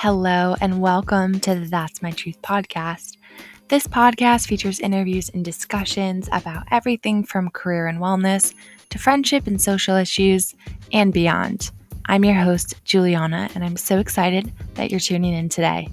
Hello, and welcome to the That's My Truth podcast. This podcast features interviews and discussions about everything from career and wellness to friendship and social issues and beyond. I'm your host, Juliana, and I'm so excited that you're tuning in today.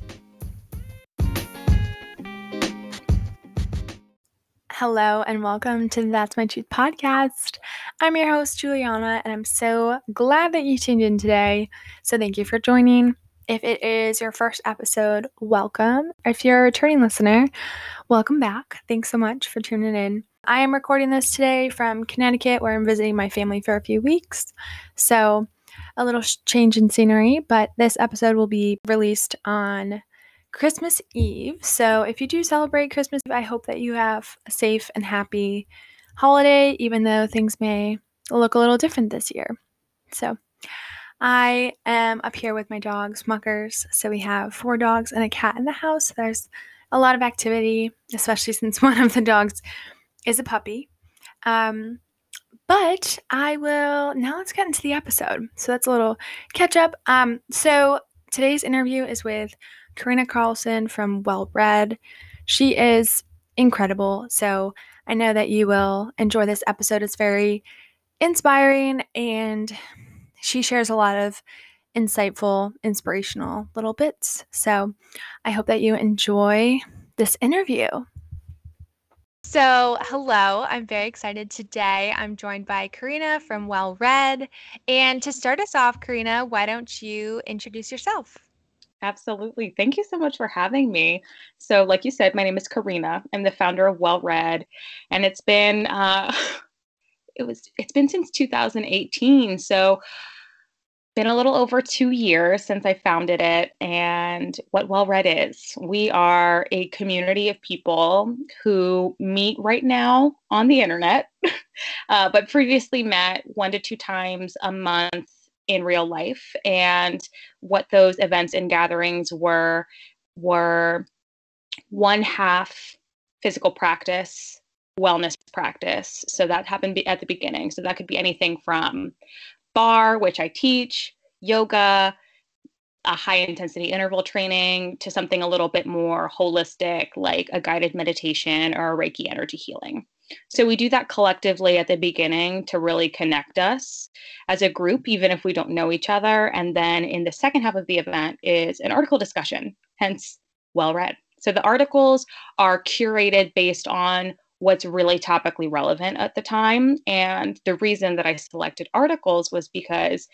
Hello, and welcome to the That's My Truth podcast. I'm your host, Juliana, and I'm so glad that you tuned in today. So, thank you for joining. If it is your first episode, welcome. If you're a returning listener, welcome back. Thanks so much for tuning in. I am recording this today from Connecticut, where I'm visiting my family for a few weeks. So, a little change in scenery, but this episode will be released on Christmas Eve. So, if you do celebrate Christmas, I hope that you have a safe and happy holiday, even though things may look a little different this year. So, I am up here with my dogs, Muckers. So we have four dogs and a cat in the house. There's a lot of activity, especially since one of the dogs is a puppy. Um, but I will now let's get into the episode. So that's a little catch up. Um, so today's interview is with Karina Carlson from Well Read. She is incredible. So I know that you will enjoy this episode. It's very inspiring and she shares a lot of insightful, inspirational little bits. So I hope that you enjoy this interview. So, hello, I'm very excited today. I'm joined by Karina from Well Read. And to start us off, Karina, why don't you introduce yourself? Absolutely. Thank you so much for having me. So, like you said, my name is Karina. I'm the founder of Well Read, and it's been uh, it was it's been since 2018. So, been a little over two years since I founded it. And what Well Read is, we are a community of people who meet right now on the internet, uh, but previously met one to two times a month in real life. And what those events and gatherings were were one half physical practice wellness practice. So that happened at the beginning. So that could be anything from barre, which I teach, yoga, a high intensity interval training, to something a little bit more holistic, like a guided meditation or a Reiki energy healing. So we do that collectively at the beginning to really connect us as a group, even if we don't know each other. And then in the second half of the event is an article discussion, hence well read. So the articles are curated based on what's really topically relevant at the time. And the reason that I selected articles was because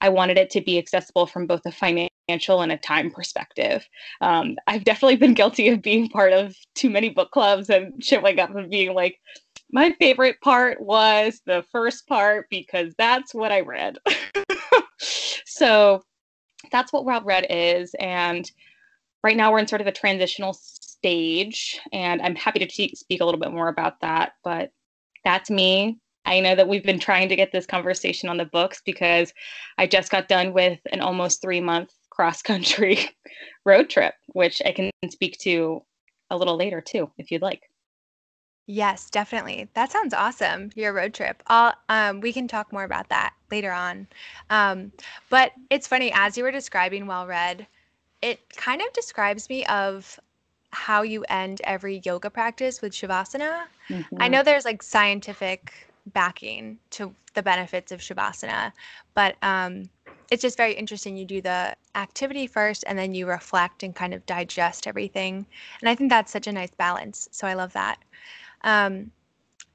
I wanted it to be accessible from both a financial and a time perspective. Um, I've definitely been guilty of being part of too many book clubs and showing up and being like, my favorite part was the first part because that's what I read. so that's what Well Read is. And right now we're in sort of a transitional stage, and I'm happy to t- speak a little bit more about that. But that's me. I know that we've been trying to get this conversation on the books because I just got done with an almost three month cross country road trip, which I can speak to a little later too, if you'd like. Yes, definitely. That sounds awesome. Your road trip. I'll, um, we can talk more about that later on. Um, but it's funny as you were describing well read, it kind of describes me of how you end every yoga practice with shavasana. Mm-hmm. I know there's like scientific backing to the benefits of shavasana, but um, it's just very interesting. You do the activity first and then you reflect and kind of digest everything. And I think that's such a nice balance. So I love that. Um,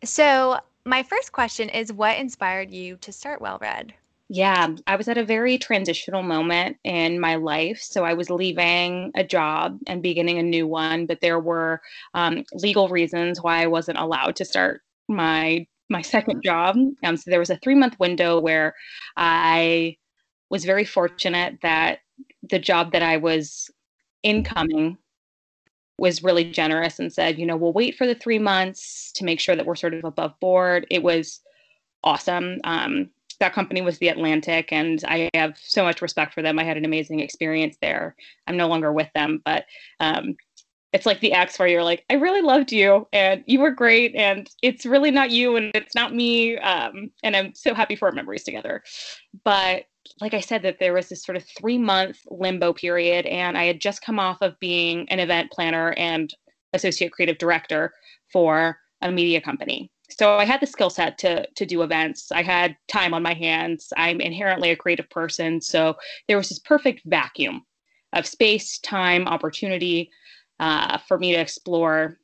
so, my first question is what inspired you to start Well Read? Yeah, I was at a very transitional moment in my life. So I was leaving a job and beginning a new one, but there were um, legal reasons why I wasn't allowed to start my my second job. Um, so there was a three month window where I was very fortunate that the job that I was incoming was really generous and said, you know, we'll wait for the three months to make sure that we're sort of above board. It was awesome. Um, that company was the Atlantic, and I have so much respect for them. I had an amazing experience there. I'm no longer with them, but um, it's like the ex where you're like, I really loved you, and you were great, and it's really not you, and it's not me, um, and I'm so happy for our memories together. But like I said, that there was this sort of three month limbo period, and I had just come off of being an event planner and associate creative director for a media company. So I had the skill set to to do events. I had time on my hands. I'm inherently a creative person, so there was this perfect vacuum of space, time, opportunity uh, for me to explore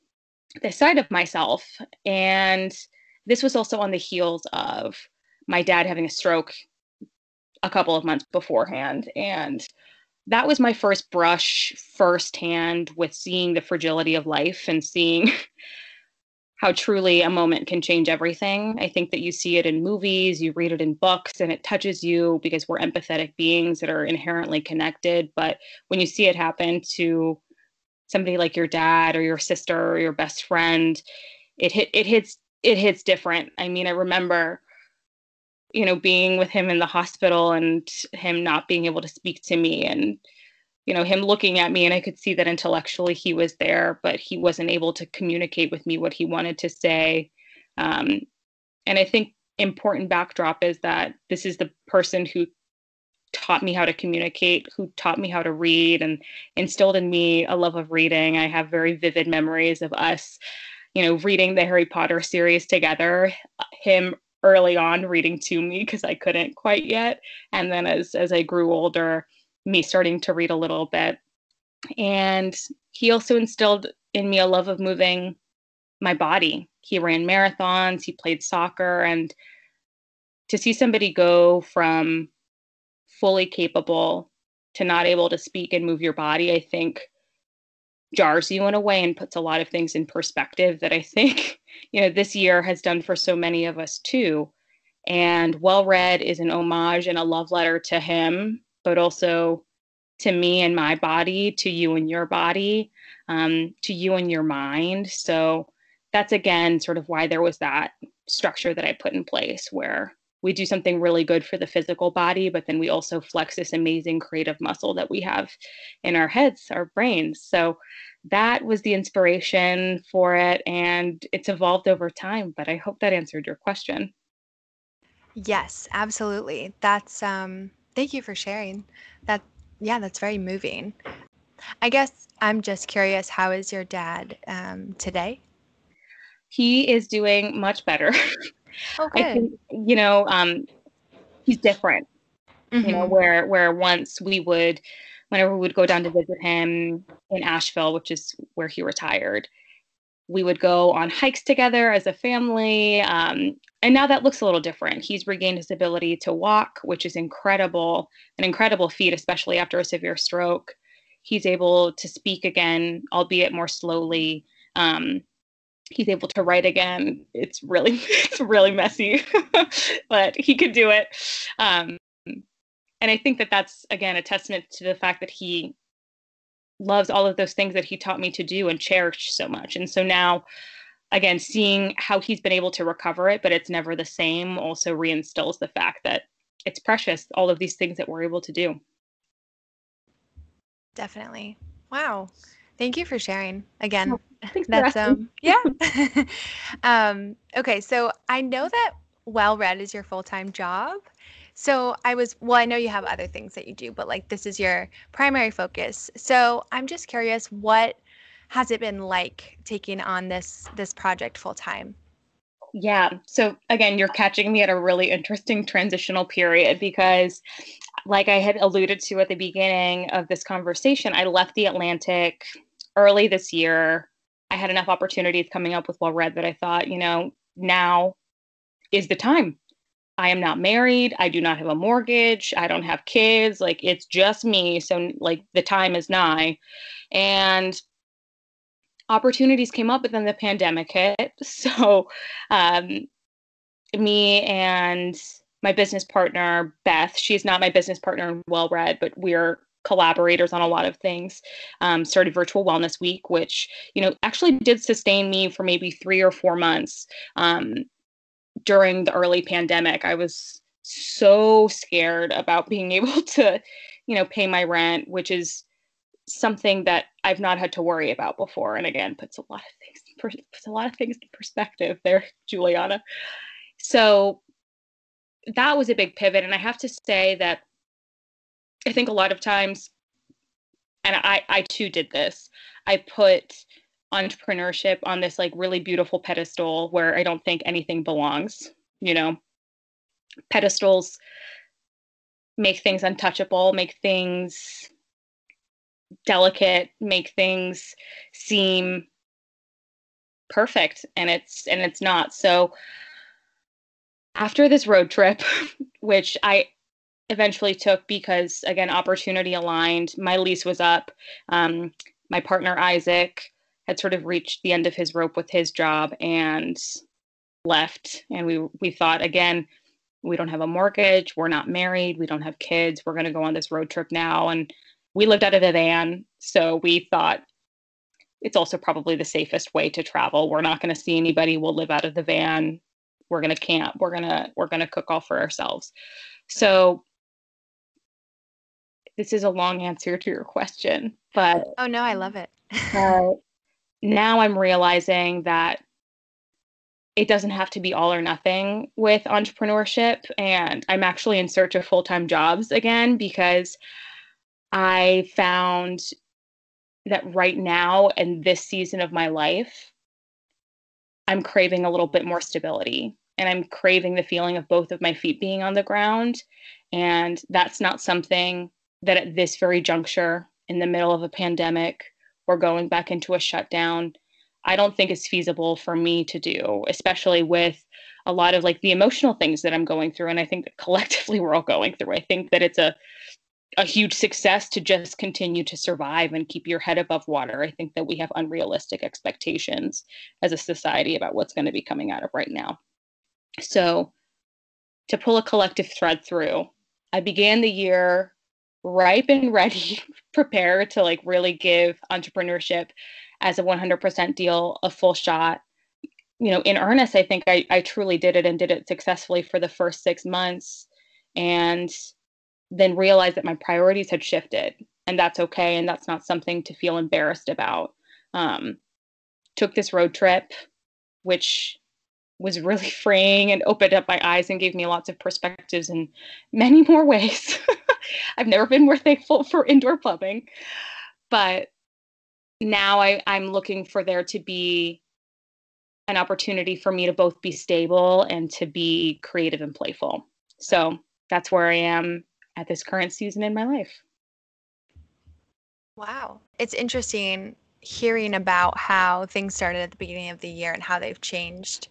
this side of myself. And this was also on the heels of my dad having a stroke a couple of months beforehand. And that was my first brush firsthand with seeing the fragility of life and seeing how truly a moment can change everything. I think that you see it in movies, you read it in books, and it touches you because we're empathetic beings that are inherently connected. But when you see it happen to somebody like your dad or your sister or your best friend, it hit it hits it hits different. I mean, I remember you know being with him in the hospital and him not being able to speak to me and you know him looking at me and i could see that intellectually he was there but he wasn't able to communicate with me what he wanted to say. Um, and i think important backdrop is that this is the person who taught me how to communicate who taught me how to read and instilled in me a love of reading. I have very vivid memories of us you know reading the harry potter series together him early on reading to me because i couldn't quite yet. And then as as i grew older me starting to read a little bit. And he also instilled in me a love of moving my body. He ran marathons, he played soccer, and to see somebody go from fully capable to not able to speak and move your body, I think jars you in a way and puts a lot of things in perspective that I think, you know, this year has done for so many of us too. And Well Read is an homage and a love letter to him but also to me and my body, to you and your body, um, to you and your mind. So that's again sort of why there was that structure that I put in place where we do something really good for the physical body, but then we also flex this amazing creative muscle that we have in our heads, our brains. So that was the inspiration for it, and it's evolved over time. But I hope that answered your question. Yes, absolutely. That's um Thank you for sharing. That yeah, that's very moving. I guess I'm just curious, how is your dad um, today? He is doing much better. Oh, I think you know um, he's different. Mm-hmm. You know mm-hmm. where where once we would, whenever we would go down to visit him in Asheville, which is where he retired, we would go on hikes together as a family. Um, and now that looks a little different. He's regained his ability to walk, which is incredible, an incredible feat, especially after a severe stroke. He's able to speak again, albeit more slowly. Um, he's able to write again. It's really, it's really messy, but he could do it. Um, and I think that that's again a testament to the fact that he loves all of those things that he taught me to do and cherish so much. And so now, again, seeing how he's been able to recover it, but it's never the same, also reinstills the fact that it's precious, all of these things that we're able to do. Definitely. Wow. Thank you for sharing again. Oh, that's um yeah. um okay, so I know that well read is your full-time job. So I was, well, I know you have other things that you do, but like this is your primary focus. So I'm just curious, what has it been like taking on this this project full time? Yeah. So again, you're catching me at a really interesting transitional period because like I had alluded to at the beginning of this conversation, I left the Atlantic early this year. I had enough opportunities coming up with Well Read that I thought, you know, now is the time I am not married. I do not have a mortgage. I don't have kids. Like it's just me. So like the time is nigh. And opportunities came up, but then the pandemic hit. So um, me and my business partner, Beth, she's not my business partner in Well Read, but we're collaborators on a lot of things um, started virtual wellness week which you know actually did sustain me for maybe three or four months um, during the early pandemic, I was so scared about being able to, you know, pay my rent, which is something that I've not had to worry about before. And again, puts a lot of things puts a lot of things in perspective there, Juliana. So that was a big pivot, and I have to say that I think a lot of times, and I, I too did this, I put entrepreneurship on this like really beautiful pedestal where I don't think anything belongs, you know. Pedestals make things untouchable, make things delicate, make things seem perfect and it's and it's not. So after this road trip, which I eventually took because again opportunity aligned, my lease was up. Um, my partner Isaac had sort of reached the end of his rope with his job and left. And we we thought again we don't have a mortgage. We're not married. We don't have kids. We're going to go on this road trip now. And we lived out of a van. So we thought it's also probably the safest way to travel. We're not going to see anybody. We'll live out of the van. We're going to camp. We're going to we're going to cook all for ourselves. So this is a long answer to your question but oh no i love it. uh, now i'm realizing that it doesn't have to be all or nothing with entrepreneurship. And I'm actually in search of full time jobs again because I found that right now in this season of my life, I'm craving a little bit more stability and I'm craving the feeling of both of my feet being on the ground. And that's not something that at this very juncture, in the middle of a pandemic, or going back into a shutdown, I don't think is feasible for me to do, especially with a lot of like the emotional things that I'm going through. And I think that collectively we're all going through. I think that it's a a huge success to just continue to survive and keep your head above water. I think that we have unrealistic expectations as a society about what's going to be coming out of right now. So, to pull a collective thread through, I began the year ripe and ready, prepared to like really give entrepreneurship as a 100% deal, a full shot. You know, in earnest, I think I, I truly did it and did it successfully for the first six months. And then realized that my priorities had shifted. And that's okay. And that's not something to feel embarrassed about. Um, took this road trip, which was really freeing and opened up my eyes and gave me lots of perspectives in many more ways. I've never been more thankful for indoor plumbing. But now I, I'm looking for there to be an opportunity for me to both be stable and to be creative and playful. So that's where I am at this current season in my life. Wow. It's interesting hearing about how things started at the beginning of the year and how they've changed.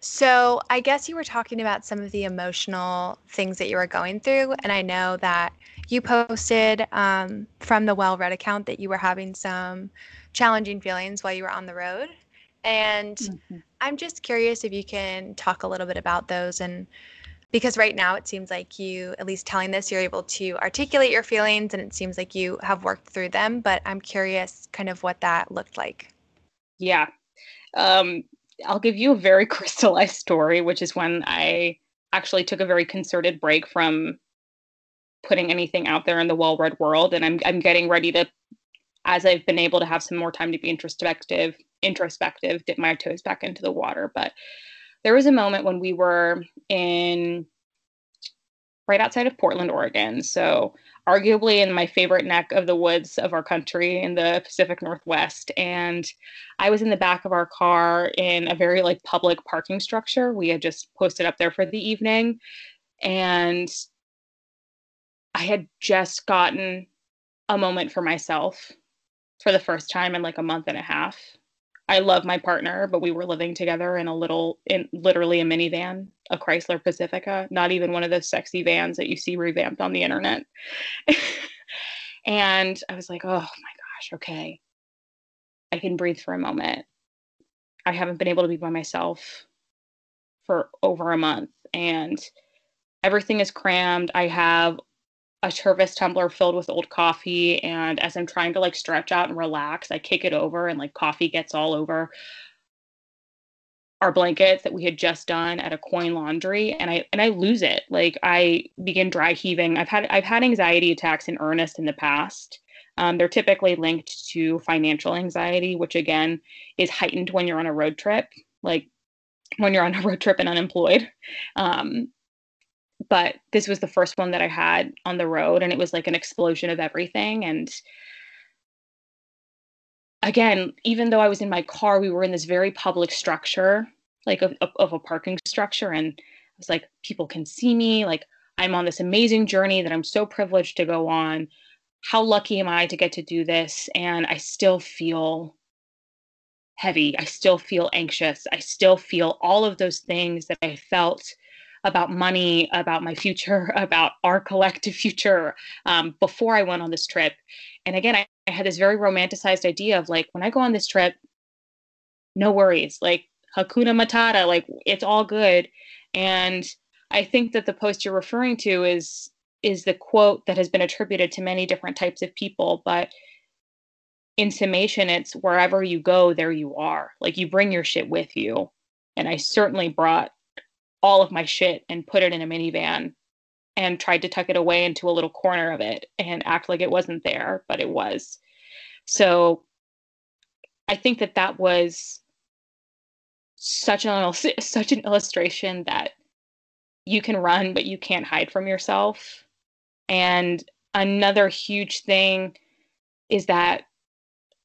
So, I guess you were talking about some of the emotional things that you were going through. And I know that you posted um, from the Well Read account that you were having some challenging feelings while you were on the road. And mm-hmm. I'm just curious if you can talk a little bit about those and because right now it seems like you at least telling this you're able to articulate your feelings and it seems like you have worked through them but i'm curious kind of what that looked like yeah um, i'll give you a very crystallized story which is when i actually took a very concerted break from putting anything out there in the well-read world. And i'm i'm getting ready to as i've been able to have some more time to be introspective introspective dip my toes back into the water. But there was a moment when we were in right outside of portland oregon. So arguably in my favorite neck of the woods of our country in the pacific northwest. And i was in the back of our car in a very like public parking structure. We had just posted up there for the evening. And I had just gotten a moment for myself for the first time in like a month and a half. I love my partner, but we were living together in a little, in literally a minivan, a Chrysler Pacifica, not even one of those sexy vans that you see revamped on the internet. and I was like, oh my gosh, okay. I can breathe for a moment. I haven't been able to be by myself for over a month and everything is crammed. I have a Tervis tumbler filled with old coffee and as i'm trying to like stretch out and relax i kick it over and like coffee gets all over our blankets that we had just done at a coin laundry and i and i lose it. Like i begin dry heaving. I've had i've had anxiety attacks in earnest in the past. Um, they're typically linked to financial anxiety which again is heightened when you're on a road trip like when you're on a road trip and unemployed. Um, but this was the first one that I had on the road and it was like an explosion of everything. And again, even though I was in my car, we were in this very public structure, like of, of, a parking structure. And I was like, people can see me. Like, I'm on this amazing journey that I'm so privileged to go on. How lucky am I to get to do this? And I still feel heavy. I still feel anxious. I still feel all of those things that I felt about money, about my future, about our collective future um, before I went on this trip. And again, I, I had this very romanticized idea of like, when I go on this trip, no worries, like Hakuna Matata, like it's all good. And I think that the post you're referring to is is the quote that has been attributed to many different types of people, but in summation, it's wherever you go, there you are. Like you bring your shit with you. And I certainly brought all of my shit and put it in a minivan and tried to tuck it away into a little corner of it and act like it wasn't there, but it was. So I think that that was such an such an illustration that you can run but you can't hide from yourself. And another huge thing is that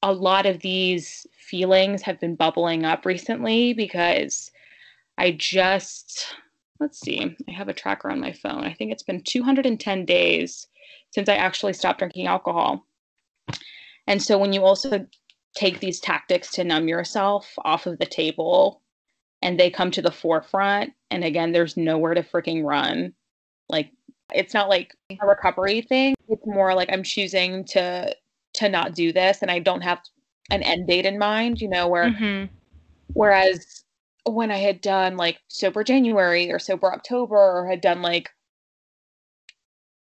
a lot of these feelings have been bubbling up recently because I just, let's see, I have a tracker on my phone. I think it's been 210 days since I actually stopped drinking alcohol. And so when you also take these tactics to numb yourself off of the table and they come to the forefront, and again, there's nowhere to freaking run. Like, it's not like a recovery thing. It's more like I'm choosing to to not do this and I don't have an end date in mind, you know, where mm-hmm. whereas when I had done like sober January or sober October or had done like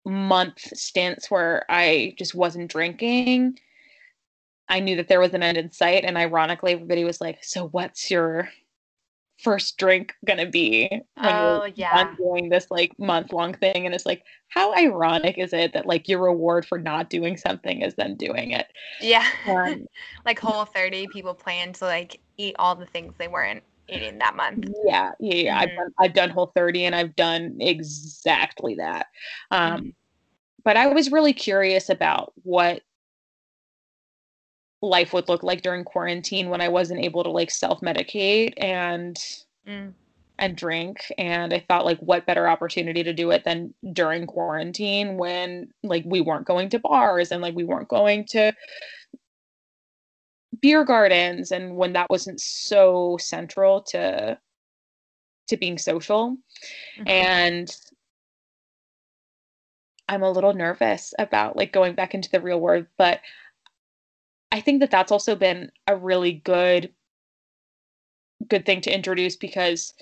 month stints where I just wasn't drinking, I knew that there was an end in sight. And ironically, everybody was like, So what's your first drink gonna be when oh, you're yeah. doing this like month long thing? And it's like, how ironic is it that like your reward for not doing something is then doing it? Yeah. Um, like whole 30 people plan to like eat all the things they weren't eating that month. Yeah, yeah, yeah. Mm-hmm. I've done I've done Whole 30 and I've done exactly that. Um, mm-hmm. But I was really curious about what life would look like during quarantine when I wasn't able to like self medicate and mm. and drink. And I thought like what better opportunity to do it than during quarantine when like we weren't going to bars and like we weren't going to beer gardens and when that wasn't so central to to being social mm-hmm. and i'm a little nervous about like going back into the real world but i think that that's also been a really good good thing to introduce because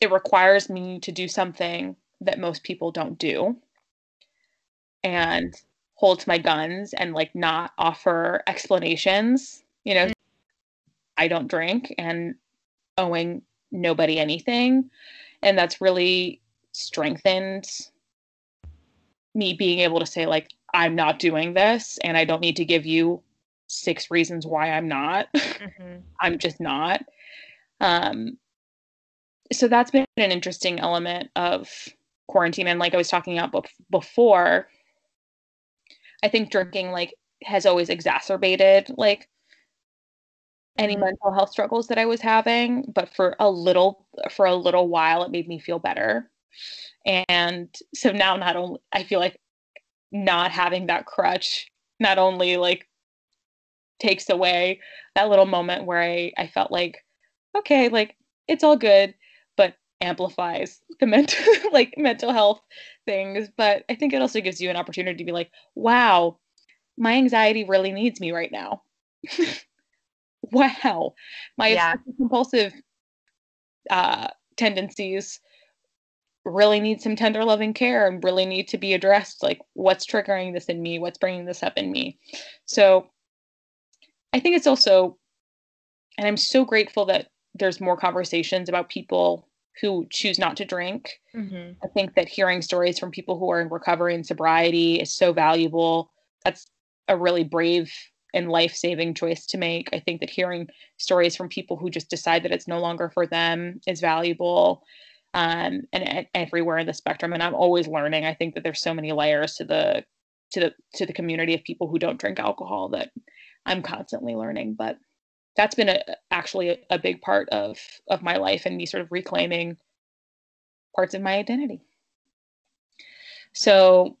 it requires me to do something that most people don't do and hold to my guns and like not offer explanations. You know, I don't drink and owing nobody anything. And that's really strengthened me being able to say, like, I'm not doing this and I don't need to give you six reasons why I'm not. Mm-hmm. I'm just not. Um, so that's been an interesting element of quarantine. And like I was talking about before, I think drinking like has always exacerbated like any mm-hmm. mental health struggles that I was having, but for a little for a little while it made me feel better. And so now not only I feel like not having that crutch not only like takes away that little moment where I, I felt like, okay, like it's all good, but amplifies the mental like mental health things, but I think it also gives you an opportunity to be like, wow, my anxiety really needs me right now. wow, my yeah. compulsive uh, tendencies really need some tender loving care and really need to be addressed. Like, what's triggering this in me? What's bringing this up in me? So, I think it's also, and I'm so grateful that there's more conversations about people who choose not to drink. Mm-hmm. I think that hearing stories from people who are in recovery and sobriety is so valuable. That's a really brave and life saving choice to make. I think that hearing stories from people who just decide that it's no longer for them is valuable. um, and, and everywhere in the spectrum. And I'm always learning. I think that there's so many layers to the to the to the community of people who don't drink alcohol that I'm constantly learning. But that's been a, actually a, big part of of my life and me sort of reclaiming parts of my identity. So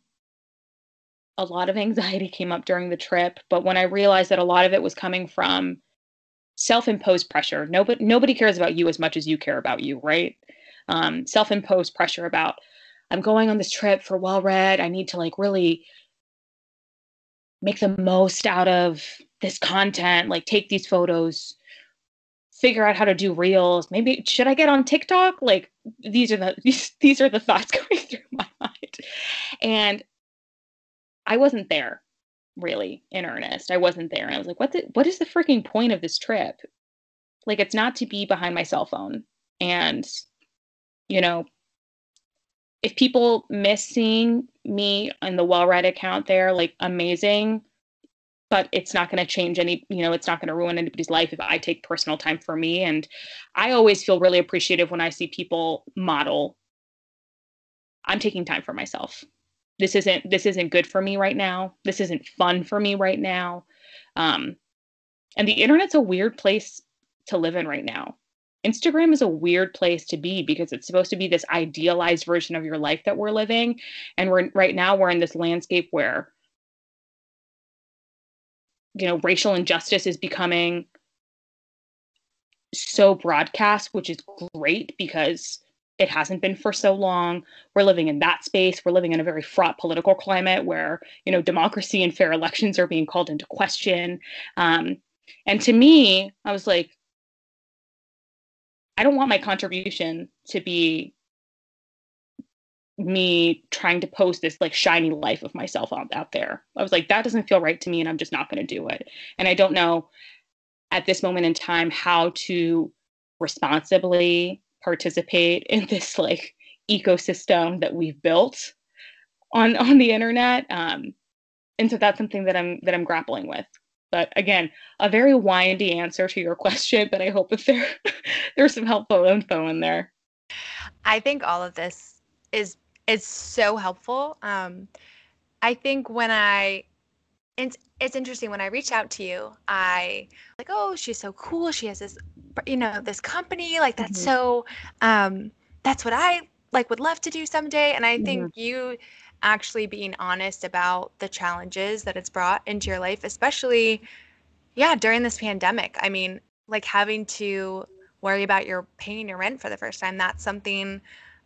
a lot of anxiety came up during the trip, but when I realized that a lot of it was coming from self-imposed pressure, nobody nobody cares about you as much as you care about you, right? Um, self-imposed pressure about I'm going on this trip for well read. I need to like really make the most out of this content, like take these photos, figure out how to do reels. Maybe should I get on TikTok? Like these are the these, these are the thoughts going through my mind. And I wasn't there really in earnest. I wasn't there. I was like, what the, what is the freaking point of this trip? Like it's not to be behind my cell phone. And you know, if people miss seeing me on the well read account there, like amazing. But it's not going to change any, you know, it's not going to ruin anybody's life if I take personal time for me. And I always feel really appreciative when I see people model. I'm taking time for myself. This isn't this isn't good for me right now. This isn't fun for me right now. Um, and the internet's a weird place to live in right now. Instagram is a weird place to be because it's supposed to be this idealized version of your life that we're living. And we're right now we're in this landscape where you know racial injustice is becoming so broadcast, which is great because it hasn't been for so long. We're living in that space. We're living in a very fraught political climate where, you know, democracy and fair elections are being called into question. Um, and to me, I was like, I don't want my contribution to be me trying to post this like shiny life of myself out, out there. I was like, that doesn't feel right to me, and I'm just not going to do it. And I don't know at this moment in time how to responsibly participate in this like ecosystem that we've built on on the internet. Um, and so that's something that I'm that I'm grappling with. But again, a very windy answer to your question, but I hope that there there's some helpful info in there. I think all of this is is so helpful. Um, I think when I it's it's interesting when I reach out to you, I like, oh, she's so cool. She has this, you know, this company. Like that's mm-hmm. so. Um, that's what I like would love to do someday. And I mm-hmm. think you actually being honest about the challenges that it's brought into your life, especially, yeah, during this pandemic. I mean, like having to worry about your paying your rent for the first time, that's something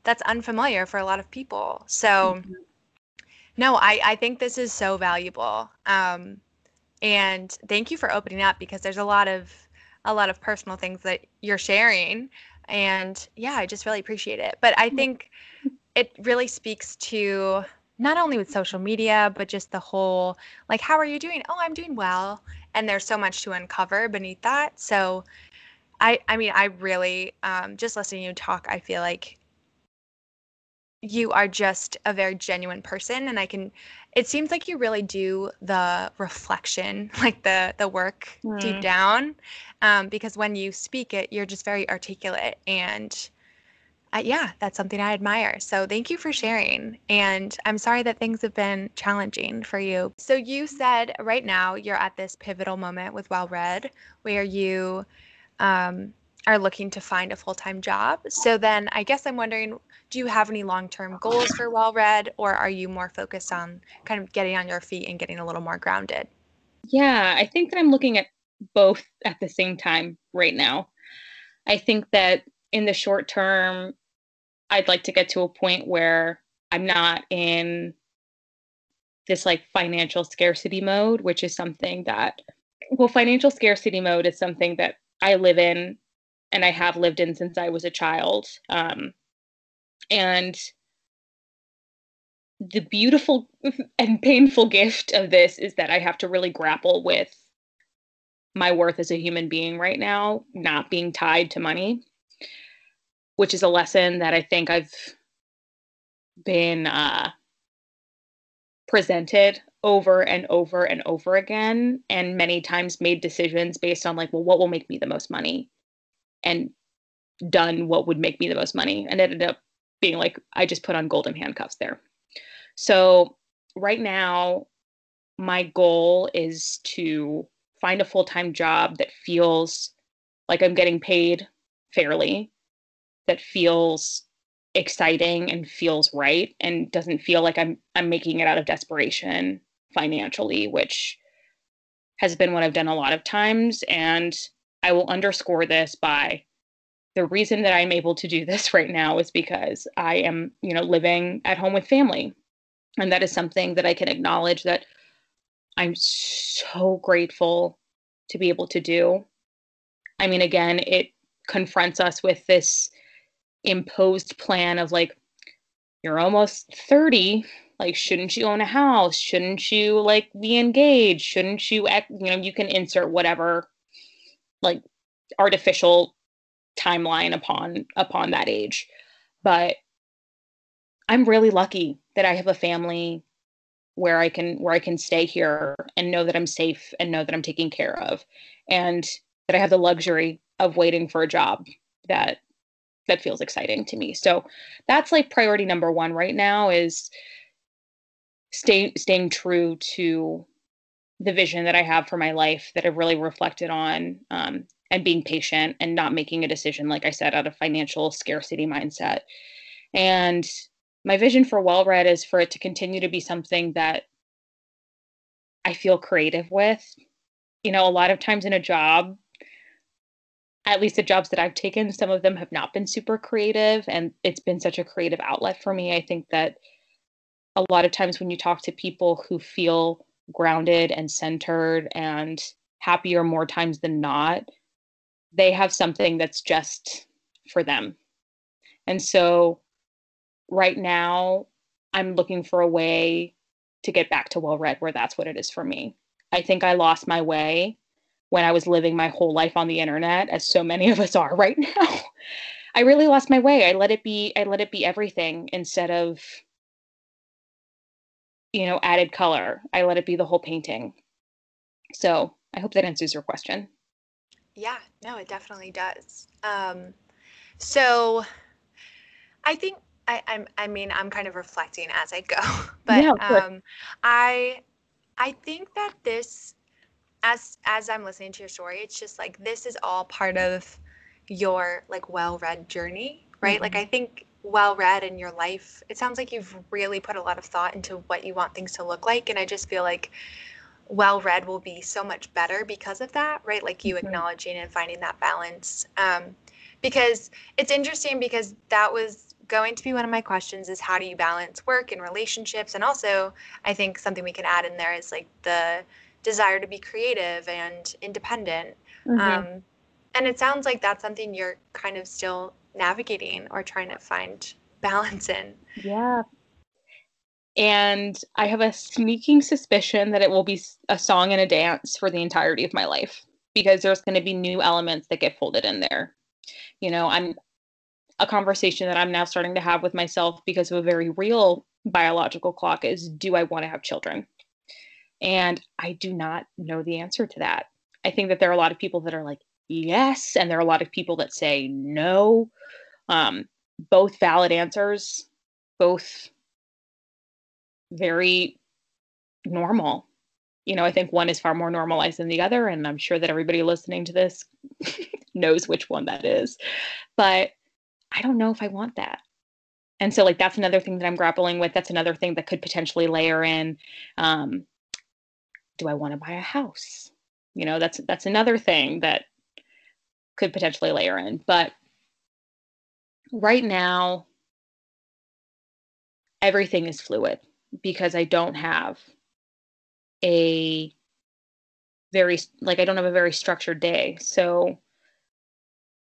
that's unfamiliar for a lot of people. So, mm-hmm. no, I, I think this is so valuable. Um, and thank you for opening up because there's a lot of a lot of personal things that you're sharing and yeah i just really appreciate it but i mm-hmm. think it really speaks to not only with social media, but just the whole like, how are you doing? Oh, I'm doing well. And there's so much to uncover beneath that. So I I mean, I really um just listening to you talk, I feel like you are just a very genuine person and I can it seems like you really do the reflection, like the the work mm. deep down. Um, because when you speak it, you're just very articulate and uh, yeah, that's something I admire. So thank you for sharing. And I'm sorry that things have been challenging for you. So you said right now you're at this pivotal moment with Well Read where you um, are looking to find a full time job. So then I guess I'm wondering do you have any long term goals for Well Read or are you more focused on kind of getting on your feet and getting a little more grounded? Yeah, I think that I'm looking at both at the same time right now. I think that in the short term, I'd like to get to a point where I'm not in this like financial scarcity mode, which is something that, well, financial scarcity mode is something that I live in and I have lived in since I was a child. Um, and the beautiful and painful gift of this is that I have to really grapple with my worth as a human being right now, not being tied to money which is a lesson that I think I've been uh, presented over and over and over again, and many times made decisions based on like, well, what will make me the most money? And done what would make me the most money and ended up being like I just put on golden handcuffs there. So right now my goal is to find a full-time job that feels like I'm getting paid fairly, that feels exciting and feels right and doesn't feel like I'm I'm making it out of desperation financially, which has been what I've done a lot of times and I will underscore this by the reason that I'm able to do this right now is because I am, you know, living at home with family. And that is something that I can acknowledge that I'm so grateful to be able to do. I mean, again, it confronts us with this imposed plan of like, you're almost 30. Like, shouldn't you own a house? Shouldn't you like be engaged? Shouldn't you, you know, you can insert whatever like artificial timeline upon upon that age. But I'm really lucky that I have a family where I can where I can stay here and know that I'm safe and know that I'm taken care of and that I have the luxury of waiting for a job that that feels exciting to me. So that's like priority number 1 right now is stay, staying true to the vision that I have for my life that I've really reflected on um, and being patient and not making a decision, like I said, out of financial scarcity mindset. And my vision for Well Read is for it to continue to be something that I feel creative with. You know, a lot of times in a job, at least the jobs that I've taken, some of them have not been super creative, and it's been such a creative outlet for me. I think that a lot of times when you talk to people who feel grounded and centered and happier more times than not, they have something that's just for them. And so right now, I'm looking for a way to get back to well read where that's what it is for me. I think I lost my way when I was living my whole life on the internet, as so many of us are right now. I really lost my way. I let it be I let it be everything instead of you know, added color. I let it be the whole painting. So, I hope that answers your question. Yeah, no, it definitely does. Um, so I think I, I'm, I mean, I'm kind of reflecting as I go, but yeah, um, I, I think that this, as as I'm listening to your story, it's just like this is all part of your like well-read journey, right? Mm-hmm. Like I think well-read in your life, it sounds like you've really put a lot of thought into what you want things to look like, and I just feel like well read will be so much better because of that, right? Like you mm-hmm. acknowledging and finding that balance. Um, because it's interesting because that was going to be one of my questions is how do you balance work and relationships? And also, I think something we can add in there is like the desire to be creative and independent. Mm-hmm. Um, and it sounds like that's something you're kind of still navigating or trying to find balance in. Yeah, and I have a sneaking suspicion that it will be a song and a dance for the entirety of my life because there's going to be new elements that get folded in there. You know, I'm a conversation that I'm now starting to have with myself because of a very real biological clock is do I want to have children? And I do not know the answer to that. I think that there are a lot of people that are like, yes, and there are a lot of people that say no. Um, both valid answers, both very normal. You know, I think one is far more normalized than the other, and I'm sure that everybody listening to this knows which one that is. But I don't know if I want that. And so, like, that's another thing that I'm grappling with. That's another thing that could potentially layer in. Um, do I want to buy a house? You know, that's that's another thing that could potentially layer in. But right now, everything is fluid because I don't have a very like I don't have a very structured day. So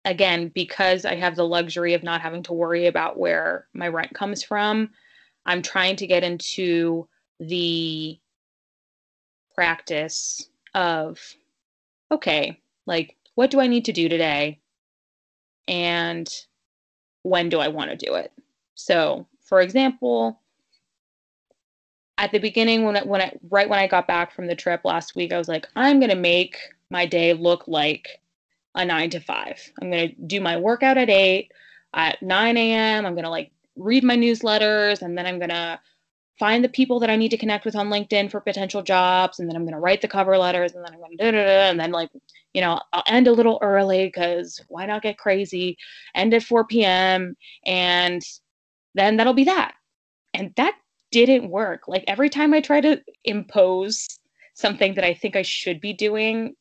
again, because I have the luxury of not having to worry about where my rent comes from, I'm trying to get into the practice of okay, like what do I need to do today? And when do I want to do it? So, for example, at the beginning when I, when I right when I got back from the trip last week, I was like, I'm gonna make my day look like a nine to five. I'm going to do my workout at eight. At 9 a.m., I'm going to like read my newsletters and then I'm going to find the people that I need to connect with on LinkedIn for potential jobs. And then I'm going to write the cover letters and then I'm going to, do it and then like, you know, I'll end a little early because why not get crazy? End at 4 p.m. And then that'll be that. And that didn't work. Like every time I try to impose something that I think I should be doing,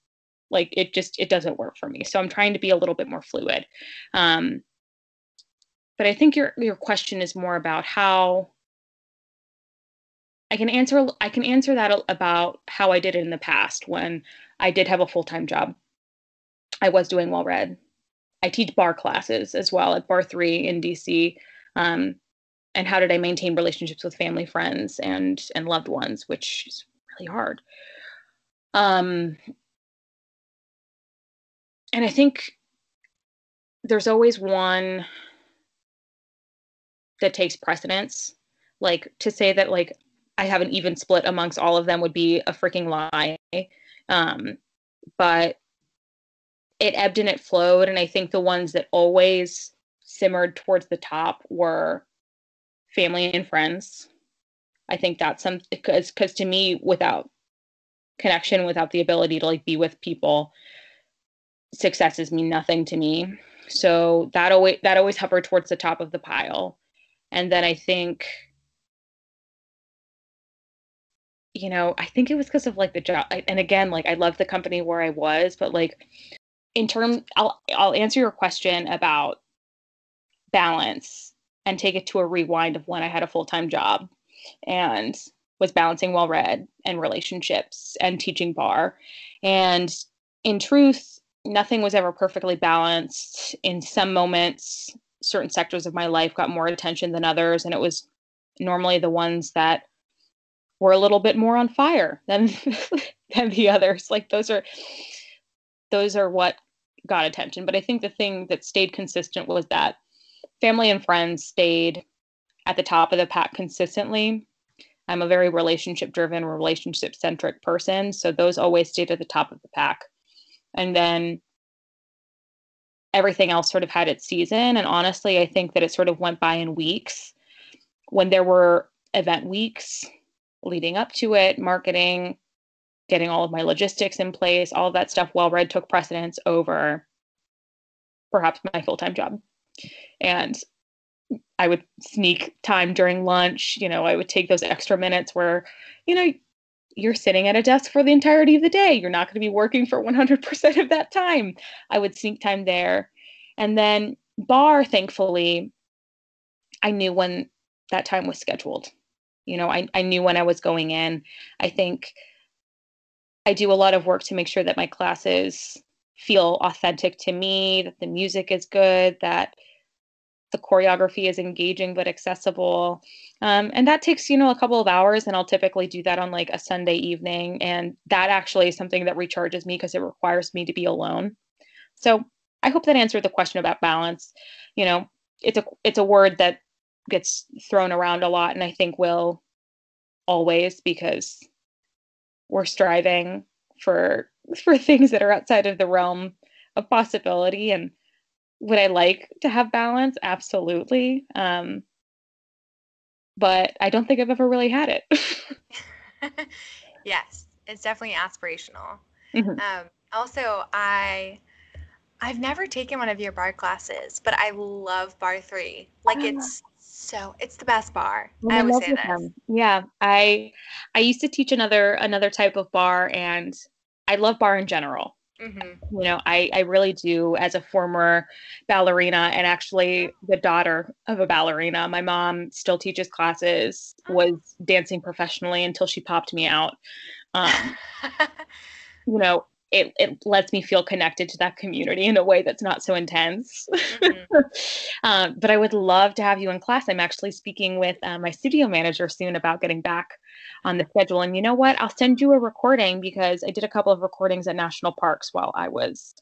like it just it doesn't work for me. So I'm trying to be a little bit more fluid. Um, but I think your your question is more about how I can answer I can answer that about how I did it in the past when I did have a full-time job. I was doing well read. I teach barre classes as well at barre3 in DC. Um, and how did I maintain relationships with family, friends, and and loved ones, which is really hard. Um, and I think there's always one that takes precedence. Like to say that like I have an even split amongst all of them would be a freaking lie. Um, but it ebbed and it flowed, and I think the ones that always simmered towards the top were family and friends. I think that's some because because to me, without connection, without the ability to like be with people, successes mean nothing to me. So that always that always hovered towards the top of the pile. And then I think you know, I think it was because of like the job and again, like I love the company where I was, but like in terms I'll I'll answer your question about balance and take it to a rewind of when I had a full-time job and was balancing well read and relationships and teaching barre. And in truth, nothing was ever perfectly balanced. In some moments, certain sectors of my life got more attention than others, and it was normally the ones that were a little bit more on fire than than the others. Like those are those are what got attention. But I think the thing that stayed consistent was that family and friends stayed at the top of the pack consistently. I'm a very relationship driven, relationship centric person. So those always stayed at the top of the pack and then everything else sort of had its season and honestly i think that it sort of went by in weeks when there were event weeks leading up to it marketing getting all of my logistics in place all of that stuff well read took precedence over perhaps my full-time job and i would sneak time during lunch you know i would take those extra minutes where you know you're sitting at a desk for the entirety of the day. You're not going to be working for 100% of that time. I would sneak time there. And then barre, thankfully, I knew when that time was scheduled. You know, I, I knew when I was going in. I think I do a lot of work to make sure that my classes feel authentic to me, that the music is good, that the choreography is engaging but accessible. Um, and that takes, you know, a couple of hours. And I'll typically do that on like a Sunday evening. And that actually is something that recharges me because it requires me to be alone. So I hope that answered the question about balance. You know, it's a it's a word that gets thrown around a lot and I think will always because we're striving for for things that are outside of the realm of possibility and would I like to have balance? Absolutely. Um, but I don't think I've ever really had it. yes, it's definitely aspirational. Mm-hmm. Um, also, I I've never taken one of your barre classes, but I love barre3. Like oh. it's so it's the best barre. Well, I always say this. Them. Yeah, I I used to teach another another type of barre, and I love barre in general. Mm-hmm. You know, I, I really do as a former ballerina and actually the daughter of a ballerina. My mom still teaches classes, was dancing professionally until she popped me out. Um, you know, it, it lets me feel connected to that community in a way that's not so intense. Mm-hmm. um, but I would love to have you in class. I'm actually speaking with uh, my studio manager soon about getting back on the schedule. And you know what? I'll send you a recording because I did a couple of recordings at national parks while I was.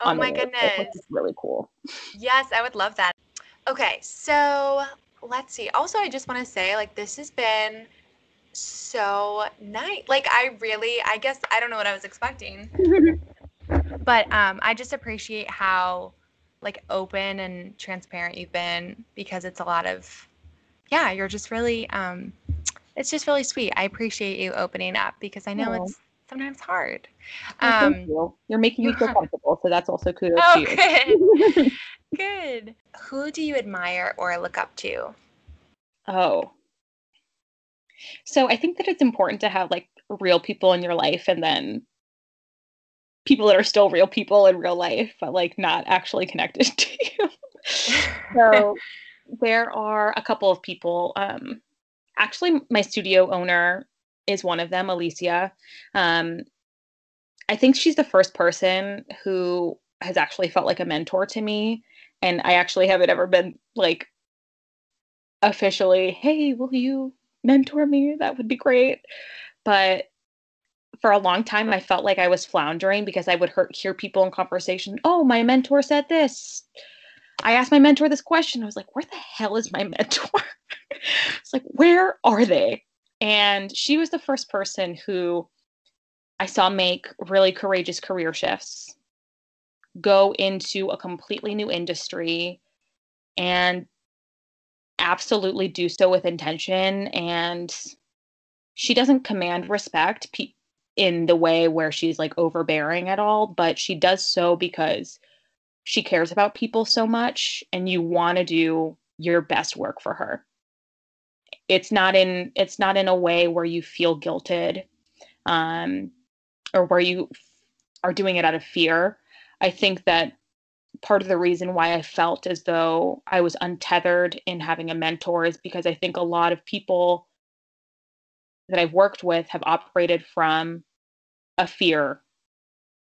Oh my goodness. Really cool. Yes, I would love that. Okay, so let's see. Also, I just want to say, like, this has been so nice. Like I really, I guess I don't know what I was expecting. but um, I just appreciate how like open and transparent you've been because it's a lot of yeah, you're just really um, it's just really sweet. I appreciate you opening up because I know it's sometimes hard. Well, um, you. are making me feel comfortable, so that's also kudos oh, to you. Good. good. Who do you admire or look up to? Oh. So I think that it's important to have like real people in your life and then people that are still real people in real life, but like not actually connected to you. so there are a couple of people. Um, actually, my studio owner is one of them, Alicia. Um, I think she's the first person who has actually felt like a mentor to me. And I actually haven't ever been like officially, hey, will you mentor me? That would be great. But for a long time, I felt like I was floundering because I would hurt, hear people in conversation, oh, my mentor said this. I asked my mentor this question. I was like, where the hell is my mentor? it's like, where are they? And she was the first person who I saw make really courageous career shifts, go into a completely new industry, and absolutely do so with intention. And she doesn't command respect in the way where she's like overbearing at all, but she does so because she cares about people so much and you want to do your best work for her it's not in it's not in a way where you feel guilted um, or where you are doing it out of fear i think that part of the reason why i felt as though i was untethered in having a mentor is because i think a lot of people that i've worked with have operated from a fear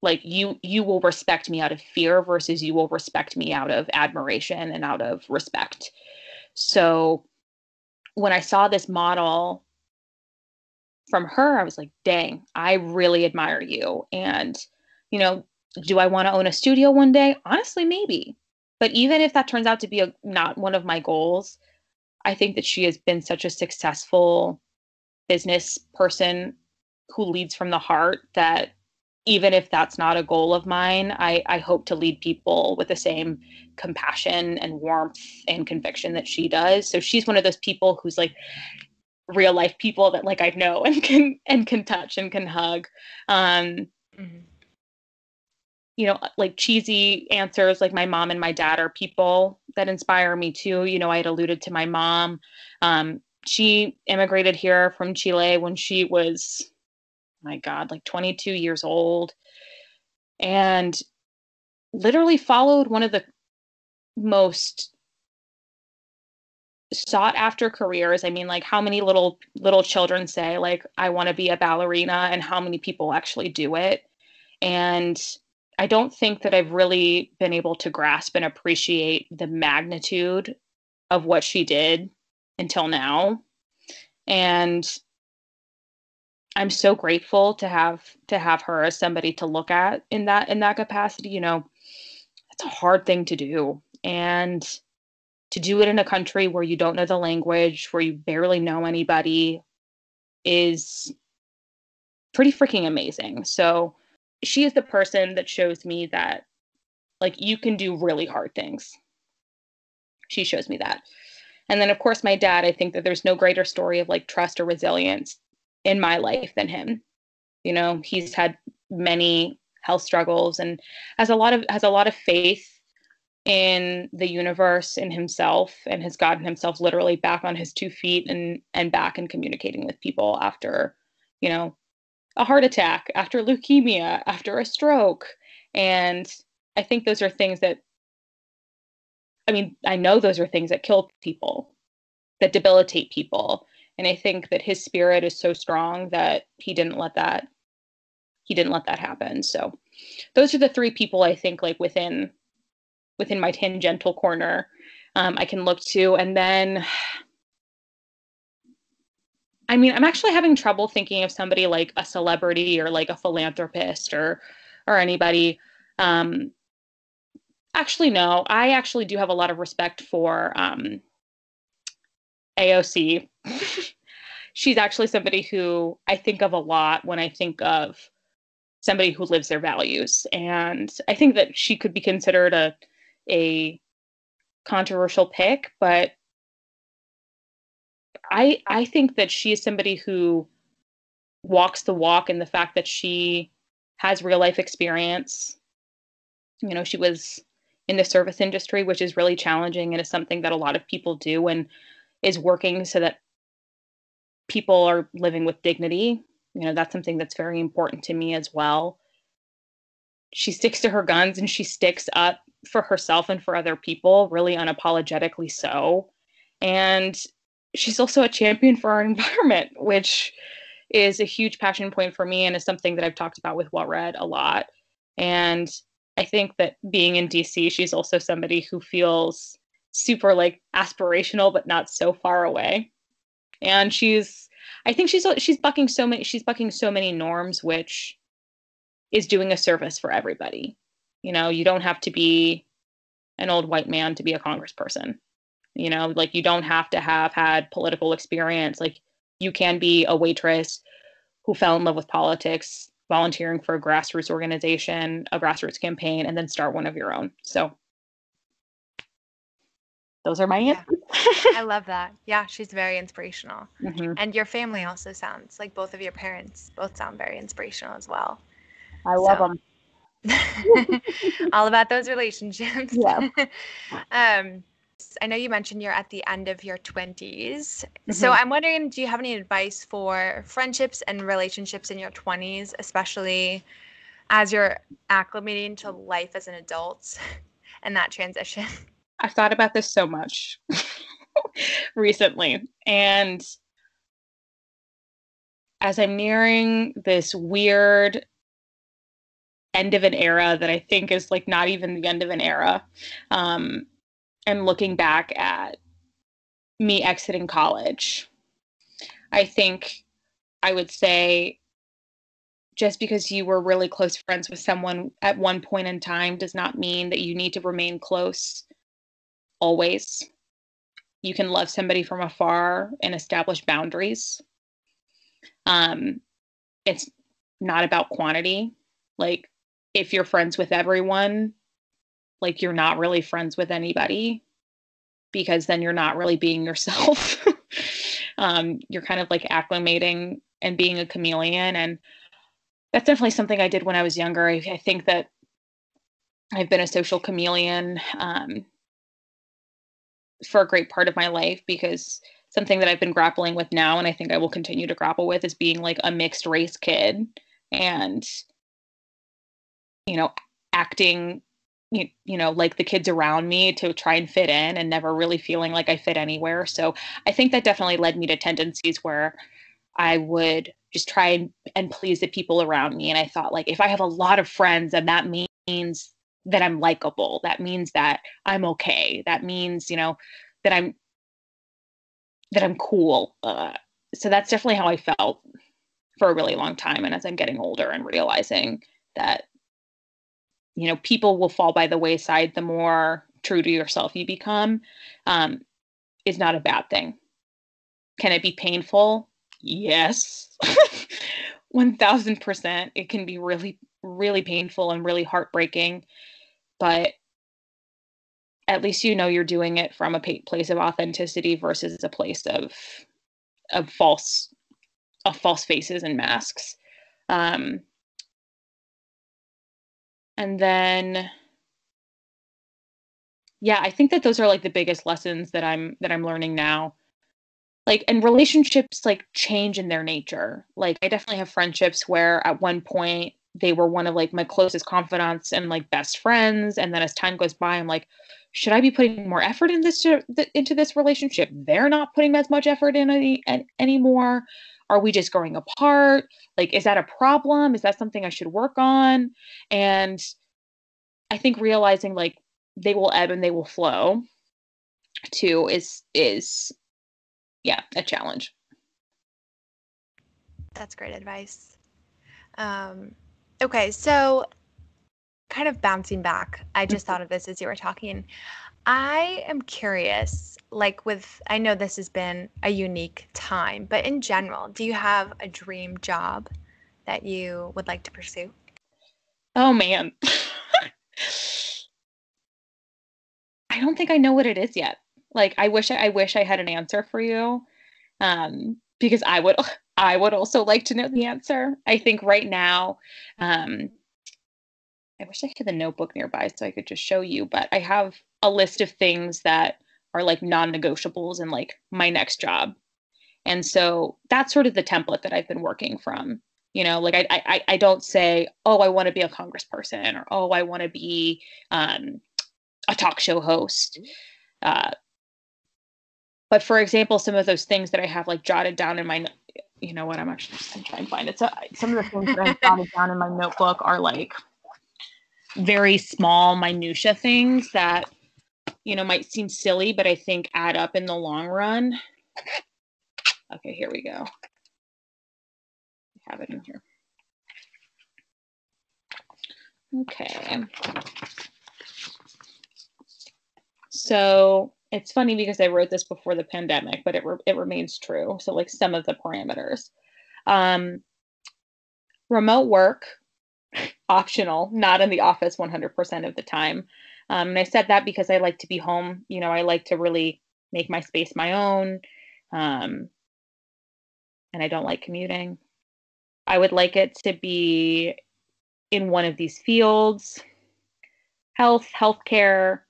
like you you will respect me out of fear versus you will respect me out of admiration and out of respect so when I saw this model from her, I was like, dang, I really admire you. And, you know, do I want to own a studio one day? Honestly, maybe. But even if that turns out to be a, not one of my goals, I think that she has been such a successful business person who leads from the heart that even if that's not a goal of mine, I, I hope to lead people with the same compassion and warmth and conviction that she does. So she's one of those people who's like real life people that like I know and can and can touch and can hug. Um, mm-hmm. You know, like cheesy answers like my mom and my dad are people that inspire me too. You know, I had alluded to my mom. Um, she immigrated here from Chile when she was my God, like 22 years old, and literally followed one of the most sought after careers i mean like how many little little children say like i want to be a ballerina and how many people actually do it and i don't think that i've really been able to grasp and appreciate the magnitude of what she did until now and I'm so grateful to have to have her as somebody to look at in that in that capacity. You know, it's a hard thing to do, and to do it in a country where you don't know the language, where you barely know anybody, is pretty freaking amazing. So she is the person that shows me that like you can do really hard things. She shows me that. And then of course my dad, I think that there's no greater story of like trust or resilience in my life than him. You know, he's had many health struggles and has a lot of has a lot of faith in the universe in himself and has gotten himself literally back on his two feet and and back and communicating with people after you know a heart attack after leukemia after a stroke. And i think those are things that i mean i know those are things that kill people that debilitate people. And i think that his spirit is so strong that he didn't let that he didn't let that happen. So those are the three people i think like within within my tangential corner um, i can look to. And then i mean i'm actually having trouble thinking of somebody like a celebrity or like a philanthropist or or anybody um actually no i actually do have a lot of respect for um AOC. She's actually somebody who I think of a lot when I think of somebody who lives their values. And I think that she could be considered a a controversial pick, but I I think that she is somebody who walks the walk in the fact that she has real life experience. You know, she was in the service industry, which is really challenging and is something that a lot of people do and is working so that people are living with dignity. You know, that's something that's very important to me as well. She sticks to her guns and she sticks up for herself and for other people, really unapologetically so. And she's also a champion for our environment, which is a huge passion point for me and is something that I've talked about with Well a lot. And I think that being in DC, she's also somebody who feels super like aspirational, but not so far away. And she's, I think she's she's bucking so many she's bucking so many norms, which is doing a service for everybody. You know, you don't have to be an old white man to be a congressperson. You know, like you don't have to have had political experience. Like you can be a waitress who fell in love with politics, volunteering for a grassroots organization, a grassroots campaign, and then start one of your own. So those are my answers. I love that. Yeah, she's very inspirational. Mm-hmm. And your family also sounds like both of your parents both sound very inspirational as well. I love so. them. all about those relationships. Yeah. um, I know you mentioned you're at the end of your 20s. Mm-hmm. So I'm wondering do you have any advice for friendships and relationships in your 20s, especially as you're acclimating to life as an adult and that transition? I've thought about this so much recently. And as I'm nearing this weird end of an era that I think is like not even the end of an era. Um, and looking back at me exiting college, I think I would say just because you were really close friends with someone at one point in time does not mean that you need to remain close always. You can love somebody from afar and establish boundaries. Um, it's not about quantity. Like if you're friends with everyone, like you're not really friends with anybody because then you're not really being yourself. um, you're kind of like acclimating and being a chameleon. And that's definitely something I did when I was younger. I, I think that I've been a social chameleon um, for a great part of my life because something that I've been grappling with now, and I think I will continue to grapple with, is being like a mixed race kid and you know, acting you, you know like the kids around me to try and fit in and never really feeling like i fit anywhere. So i think that definitely led me to tendencies where i would just try and, and please the people around me. And i thought like if i have a lot of friends and that means that i'm likable that means that i'm okay that means you know that i'm that i'm cool uh, so that's definitely how i felt for a really long time. And as i'm getting older and realizing that you know people will fall by the wayside the more true to yourself you become um, is not a bad thing. Can it be painful? Yes. 1000% it can be really really painful and really heartbreaking but at least you know you're doing it from a place of authenticity versus a place of of false of false faces and masks. Um, and then yeah i think that those are like the biggest lessons that i'm that i'm learning now. Like and relationships like change in their nature. Like i definitely have friendships where at one point they were one of like my closest confidants and like best friends. And then as time goes by i'm like should i be putting more effort in this into this relationship? They're not putting as much effort in any, anymore are we just growing apart? Like is that a problem? Is that something i should work on? And i think realizing like they will ebb and they will flow too is is yeah a challenge. That's great advice. Um okay so kind of bouncing back i just thought of this as you were talking i am curious like with I know this has been a unique time, but in general, do you have a dream job that you would like to pursue? Oh man. I don't think I know what it is yet. Like I wish I, I wish I had an answer for you. Um, because I would I would also like to know the answer. I think right now, um, I wish I had the notebook nearby so I could just show you, but I have a list of things that are like non-negotiables in like my next job. And so that's sort of the template that I've been working from. You know, like I I, I don't say, oh, I want to be a congressperson or oh, I want to be um, a talk show host. Uh, but for example, some of those things that I have like jotted down in my, you know what, I'm actually I'm trying to find it. So some of the things that I've jotted down in my notebook are like very small minutia things that you know might seem silly, but I think add up in the long run. Okay, here we go. Have it in here. Okay. So it's funny because I wrote this before the pandemic, but it re- it remains true. So like some of the parameters, um, remote work optional, not in the office 100% of the time. Um, and I said that because I like to be home. You know, I like to really make my space my own. Um, and I don't like commuting. I would like it to be in one of these fields health, healthcare,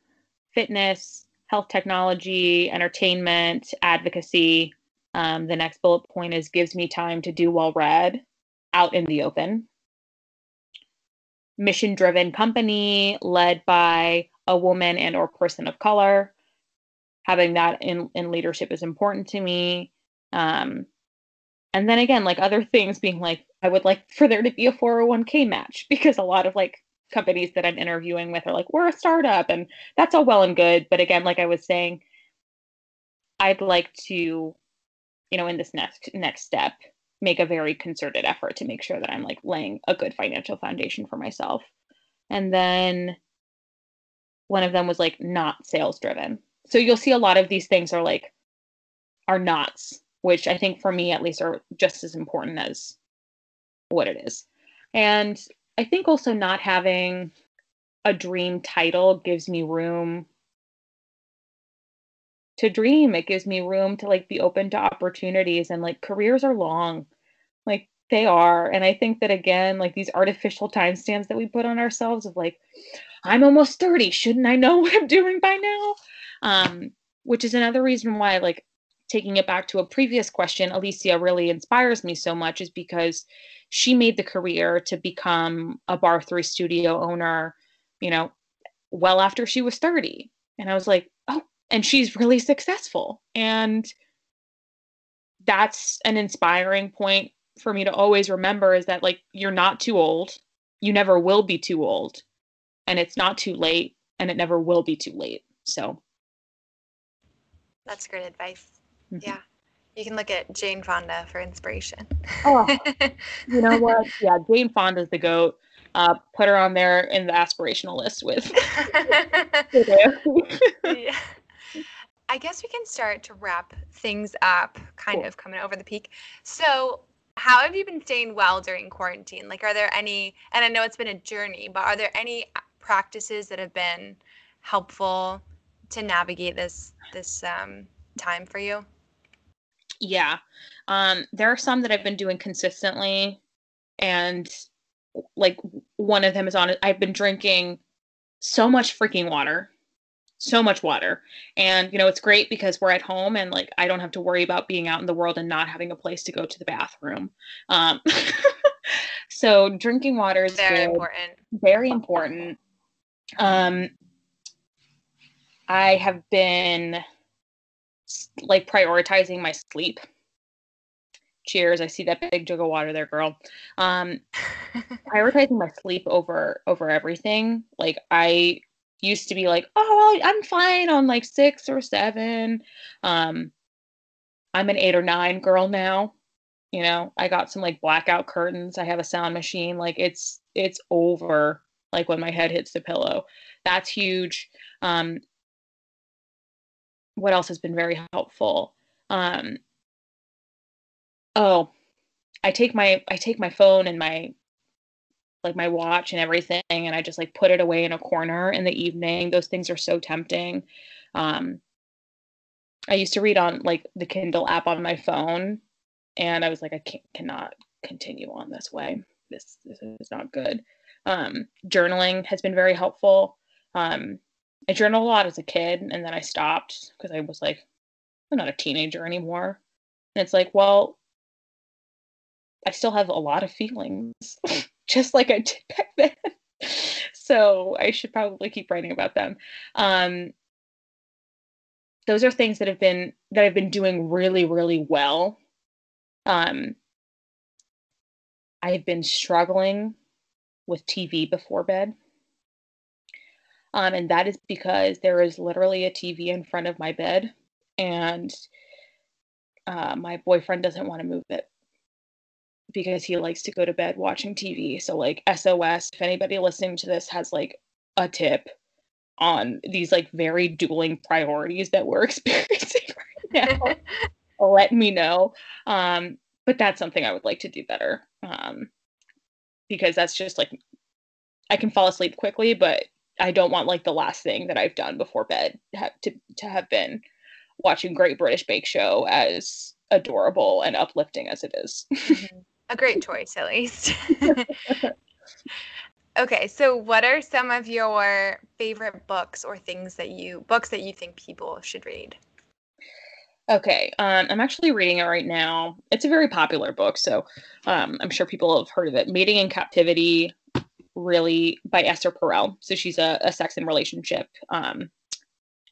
fitness, health technology, entertainment, advocacy. Um, the next bullet point is gives me time to do well read out in the open. Mission driven company led by a woman and or person of color. Having that in, in leadership is important to me. Um, and then again, like other things being like, I would like for there to be a 401k match because a lot of like companies that I'm interviewing with are like, we're a startup, and that's all well and good. But again, like I was saying, I'd like to, you know, in this next next step, make a very concerted effort to make sure that I'm like laying a good financial foundation for myself. And then one of them was like not sales driven. So you'll see a lot of these things are like are nots, which I think for me at least are just as important as what it is. And I think also not having a dream title gives me room to dream. It gives me room to like be open to opportunities and like careers are long. Like they are. And I think that again, like these artificial timestamps that we put on ourselves of like, I'm almost 30. Shouldn't I know what I'm doing by now? Um, which is another reason why like taking it back to a previous question, Alicia really inspires me so much is because she made the career to become a barre3 studio owner, you know, well after she was 30. And I was like, oh, and she's really successful. And that's an inspiring point for me to always remember is that like you're not too old. You never will be too old. And it's not too late and it never will be too late. So that's great advice. Mm-hmm. Yeah. You can look at Jane Fonda for inspiration. oh, you know what? Yeah, Jane Fonda's the goat. Uh, put her on there in the aspirational list with. yeah. I guess we can start to wrap things up, kind cool. of coming over the peak. So, how have you been staying well during quarantine? Like, are there any, and I know it's been a journey, but are there any practices that have been helpful to navigate this this um, time for you? Yeah. Um, there are some that I've been doing consistently, and like one of them is on. I've been drinking so much freaking water, so much water. And, you know, it's great because we're at home and like I don't have to worry about being out in the world and not having a place to go to the bathroom. Um, so drinking water is very good, important. Very important. Um, I have been like prioritizing my sleep. Cheers. I see that big jug of water there, girl. Um, prioritizing my sleep over over everything. Like I used to be like, oh, I'm fine on like six or seven. Um, I'm an eight or nine girl now. You know, I got some like blackout curtains. I have a sound machine. Like it's it's over. Like when my head hits the pillow, that's huge. Um, what else has been very helpful? Um, oh, I take my I take my phone and my like my watch and everything and I just like put it away in a corner in the evening. Those things are so tempting. Um I used to read on like the Kindle app on my phone and I was like I can't, cannot continue on this way. This this is not good. Um journaling has been very helpful. Um I journaled a lot as a kid and then I stopped because I was like I'm not a teenager anymore. And it's like, well, I still have a lot of feelings, just like I did back then. so I should probably keep writing about them. Um, those are things that have been that I've been doing really, really well. Um, I've been struggling with TV before bed. Um, and that is because there is literally a TV in front of my bed, and uh, my boyfriend doesn't want to move it because he likes to go to bed watching TV. So like SOS, if anybody listening to this has like a tip on these like very dueling priorities that we're experiencing right now, let me know. Um, but that's something I would like to do better. Um, because that's just like I can fall asleep quickly, but I don't want like the last thing that I've done before bed to to have been watching Great British Bake Show as adorable and uplifting as it is. mm-hmm. A great choice, at least. okay, so what are some of your favorite books or things that you books that you think people should read? Okay, um, I'm actually reading it right now. It's a very popular book, so um, I'm sure people have heard of it. Mating in Captivity, really by Esther Perel. So she's a, a sex and relationship um,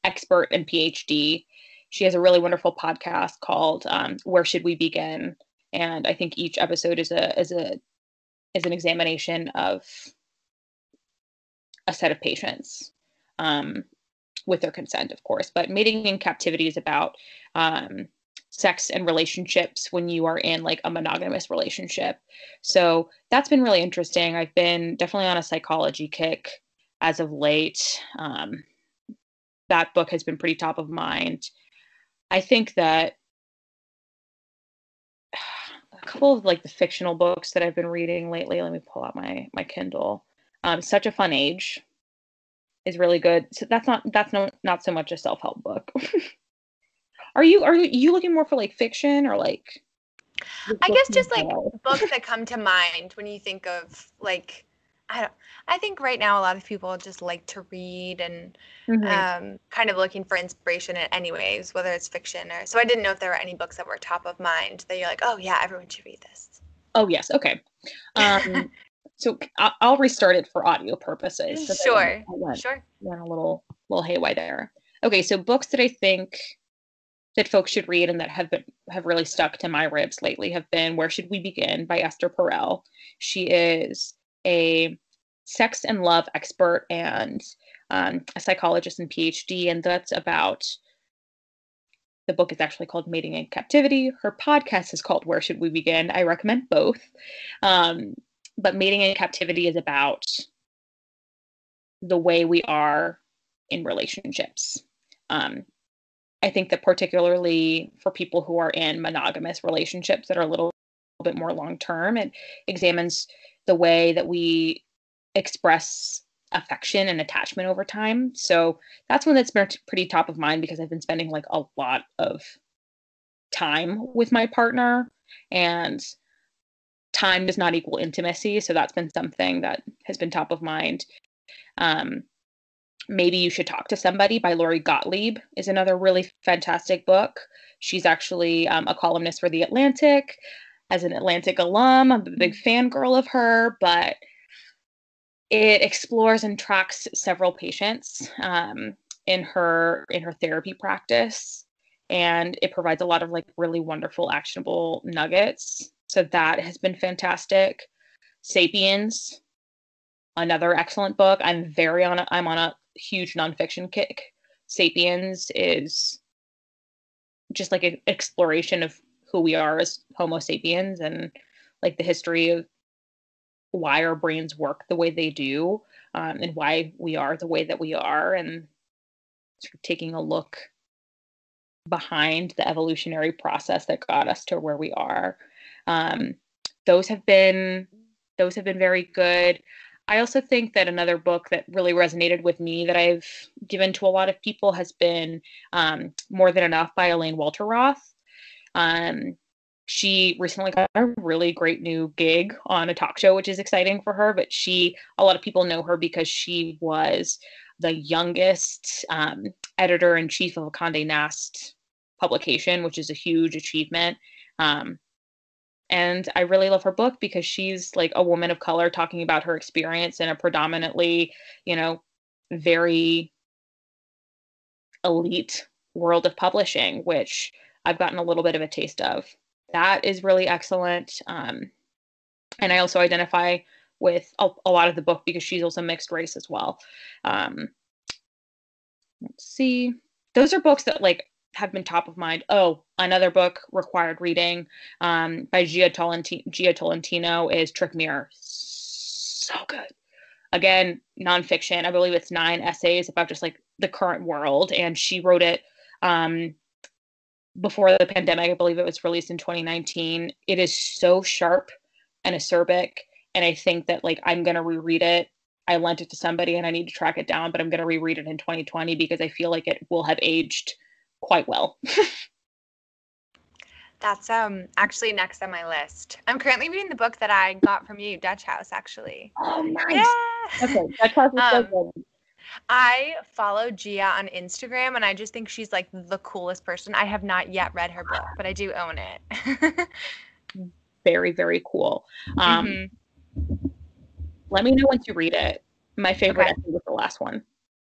expert and PhD. She has a really wonderful podcast called um, "Where Should We Begin," and I think each episode is a is a is an examination of a set of patients um, with their consent, of course. But mating in captivity is about um, sex and relationships when you are in like a monogamous relationship. So that's been really interesting. I've been definitely on a psychology kick as of late. Um, that book has been pretty top of mind. I think that couple of like the fictional books that I've been reading lately. Let me pull out my my Kindle. Um, Such a Fun Age is really good. So that's not that's no not so much a self help book. are you are you looking more for like fiction or like? I guess just like books that come to mind when you think of like I don't. I think right now a lot of people just like to read and mm-hmm. um, kind of looking for inspiration in anyways, whether it's fiction or. So I didn't know if there were any books that were top of mind that you're like, oh yeah, everyone should read this. Oh yes, okay. Um, so I'll restart it for audio purposes. So sure. went, sure. Went a little little haywire there. Okay, so books that I think that folks should read and that have been have really stuck to my ribs lately have been Where Should We Begin by Esther Perel. She is a sex and love expert and um, a psychologist and PhD, and that's about. The book is actually called Mating in Captivity. Her podcast is called Where Should We Begin? I recommend both. Um, but Mating in Captivity is about the way we are in relationships. Um, I think that particularly for people who are in monogamous relationships that are a little bit more long term, it examines the way that we express affection and attachment over time. So that's one that's been pretty top of mind because I've been spending like a lot of time with my partner and time does not equal intimacy. So that's been something that has been top of mind. Um, Maybe You Should Talk to Somebody by Lori Gottlieb is another really fantastic book. She's actually um, a columnist for The Atlantic. As an Atlantic alum, I'm a big fangirl of her, but it explores and tracks several patients um, in her in her therapy practice, and it provides a lot of like really wonderful actionable nuggets. So that has been fantastic. Sapiens, another excellent book. I'm very on a, I'm on a huge nonfiction kick. Sapiens is just like an exploration of who we are as Homo sapiens and like the history of why our brains work the way they do um, and why we are the way that we are and sort of taking a look behind the evolutionary process that got us to where we are um, those have been those have been very good. I also think that another book that really resonated with me that I've given to a lot of people has been um, More Than Enough by Elaine Welteroth. Um, she recently got a really great new gig on a talk show, which is exciting for her. But she, a lot of people know her because she was the youngest um, editor in chief of a Condé Nast publication, which is a huge achievement. Um, and I really love her book because she's like a woman of color talking about her experience in a predominantly, you know, very elite world of publishing, which I've gotten a little bit of a taste of. That is really excellent. Um, and I also identify with a, a, lot of the book because she's also mixed race as well. Um, let's see. Those are books that like have been top of mind. Oh, another book required reading um, by Jia, Tolentino, Jia Tolentino is Trick Mirror. So good. Again, nonfiction. I believe it's nine essays about just like the current world, and she wrote it um, before the pandemic. I believe it was released in 2019. It is so sharp and acerbic, and I think that like I'm gonna reread it. I lent it to somebody, and I need to track it down, but I'm gonna reread it in 2020 because I feel like it will have aged quite well. That's um actually next on my list. I'm currently reading the book that I got from you, Dutch House, actually. Oh, nice. Yeah. Okay, Dutch House is um, so good. I follow Jia on Instagram and I just think she's like the coolest person. I have not yet read her book, but I do own it. very, very cool. Um, mm-hmm. Let me know once you read it. My favorite okay. essay was the last one.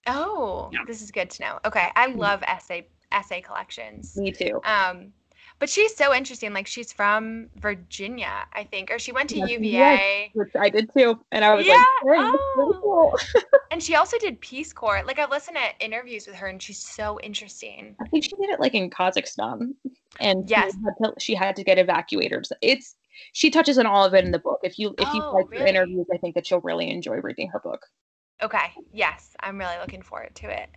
Oh, yeah. this is good to know. Okay, I mm-hmm. love essay essay collections. Me too. Um, but she's so interesting. Like she's from Virginia, I think, or she went to yes, UVA. Yes, which I did too, and I was yeah, like, oh. cool. and she also did Peace Corps. Like I've listened to interviews with her, and she's so interesting. I think she did it like in Kazakhstan, and yes, she had to, she had to get evacuators. It's she touches on all of it in the book. If you if you oh, like really? her interviews, I think that you'll really enjoy reading her book. Okay. Yes, I'm really looking forward to it.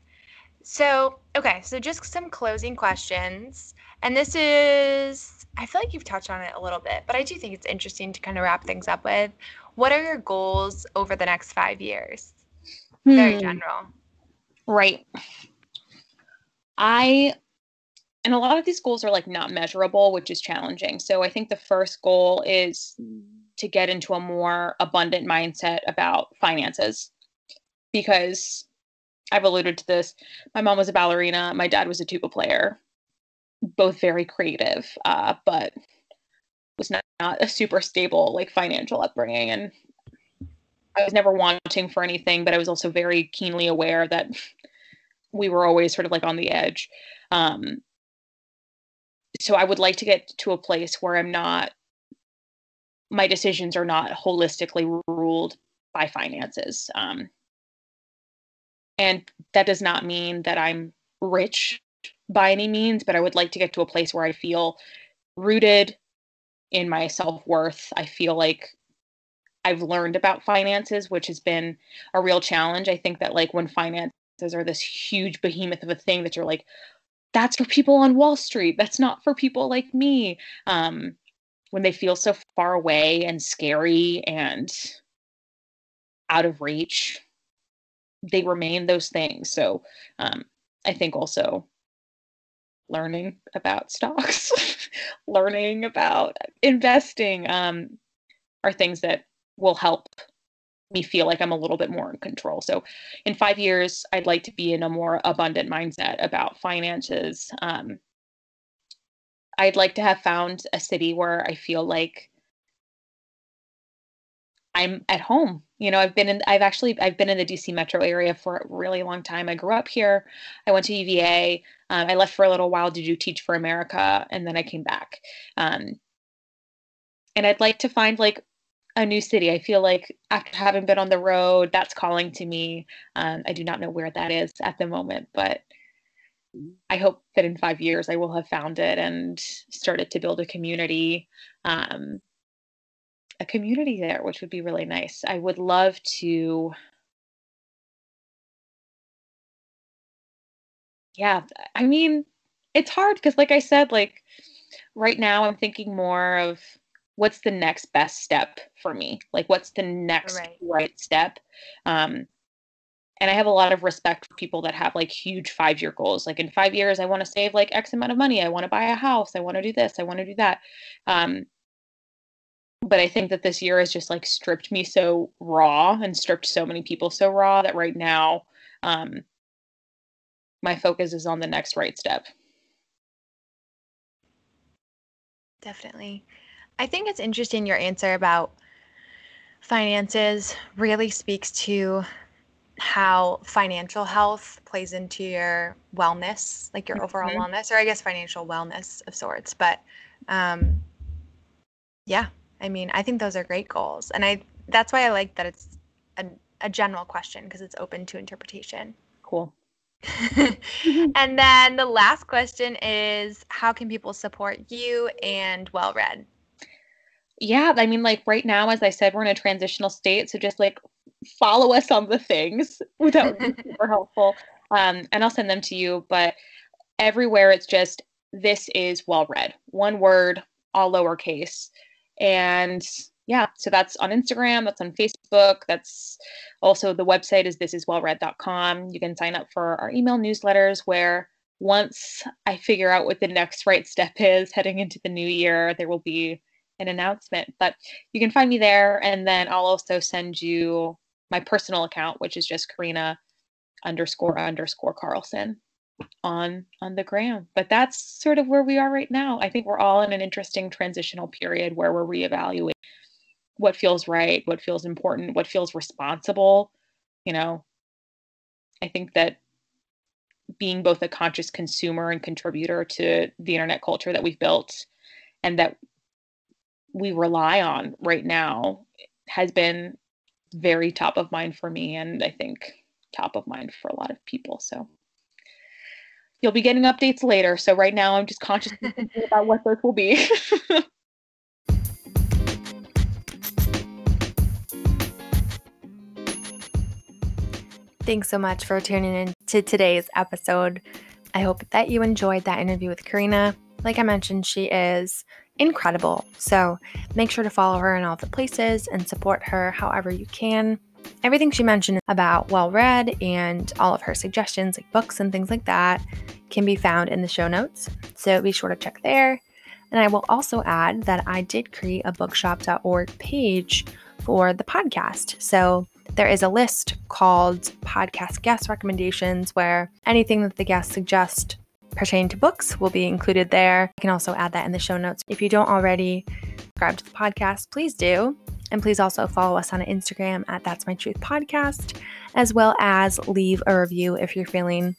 So, okay, so just some closing questions. And this is, I feel like you've touched on it a little bit, but I do think it's interesting to kind of wrap things up with. What are your goals over the next five years? Hmm. Very general. Right. I, and a lot of these goals are like not measurable, which is challenging. So I think the first goal is to get into a more abundant mindset about finances because I've alluded to this. My mom was a ballerina. My dad was a tuba player. Both very creative, uh, but was not, not a super stable like financial upbringing. And I was never wanting for anything, but I was also very keenly aware that we were always sort of like on the edge. Um, so I would like to get to a place where I'm not, my decisions are not holistically ruled by finances. Um, and that does not mean that I'm rich by any means, but I would like to get to a place where I feel rooted in my self worth. I feel like I've learned about finances, which has been a real challenge. I think that, like, when finances are this huge behemoth of a thing that you're like, that's for people on Wall Street, that's not for people like me. Um, when they feel so far away and scary and out of reach, they remain those things. So um, I think also learning about stocks, learning about investing um, are things that will help me feel like I'm a little bit more in control. So in five years, I'd like to be in a more abundant mindset about finances. Um, I'd like to have found a city where I feel like I'm at home. You know, I've been in, I've actually, I've been in the DC metro area for a really long time. I grew up here. I went to UVA. Um, I left for a little while to do Teach for America, and then I came back. Um, and I'd like to find like a new city. I feel like after having been on the road, that's calling to me. Um, I do not know where that is at the moment, but I hope that in five years I will have found it and started to build a community um, a community there, which would be really nice. I would love to. Yeah, I mean, it's hard because, like I said, like right now I'm thinking more of what's the next best step for me? Like what's the next right, right step? Um, and I have a lot of respect for people that have like huge five year goals. Like in five years, I want to save like X amount of money. I want to buy a house. I want to do this. I want to do that. Um, but I think that this year has just like stripped me so raw and stripped so many people so raw that right now, um, my focus is on the next right step. Definitely. I think it's interesting your answer about finances really speaks to how financial health plays into your wellness, like your mm-hmm. overall wellness, or I guess financial wellness of sorts. But um, yeah, I mean, I think those are great goals, and I that's why I like that it's a, a general question because it's open to interpretation. Cool. and then the last question is how can people support you and well read? Yeah i mean like right now as i said we're in a transitional state so just like follow us on the things. That would be super helpful. Um, and i'll send them to you but everywhere it's just this is well read. One word all lowercase and yeah, so that's on Instagram, that's on Facebook, that's also the website is thisiswellread.com. You can sign up for our email newsletters where once I figure out what the next right step is heading into the new year, there will be an announcement. But you can find me there, and then I'll also send you my personal account, which is just Karina underscore underscore Carlson on on the gram. But that's sort of where we are right now. I think we're all in an interesting transitional period where we're reevaluating what feels right, what feels important, what feels responsible. You know, I think that being both a conscious consumer and contributor to the internet culture that we've built and that we rely on right now has been very top of mind for me and I think top of mind for a lot of people. So you'll be getting updates later. So right now I'm just conscious about what those will be. Thanks so much for tuning in to today's episode. I hope that you enjoyed that interview with Karina. Like I mentioned, she is incredible. So make sure to follow her in all the places and support her however you can. Everything she mentioned about well read and all of her suggestions, like books and things like that, can be found in the show notes. So be sure to check there. And I will also add that I did create a bookshop.org page for the podcast. So there is a list called podcast guest recommendations where anything that the guests suggest pertaining to books will be included there. I can also add that in the show notes. If you don't already subscribe to the podcast, please do. And please also follow us on Instagram at That's My Truth Podcast, as well as leave a review if you're feeling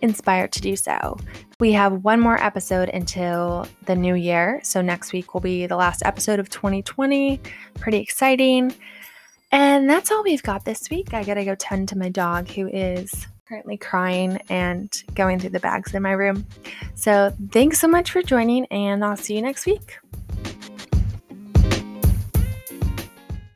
inspired to do so. We have one more episode until the new year. So next week will be the last episode of 2020. Pretty exciting. And that's all we've got this week. I gotta go tend to my dog who is currently crying and going through the bags in my room. So thanks so much for joining, and I'll see you next week.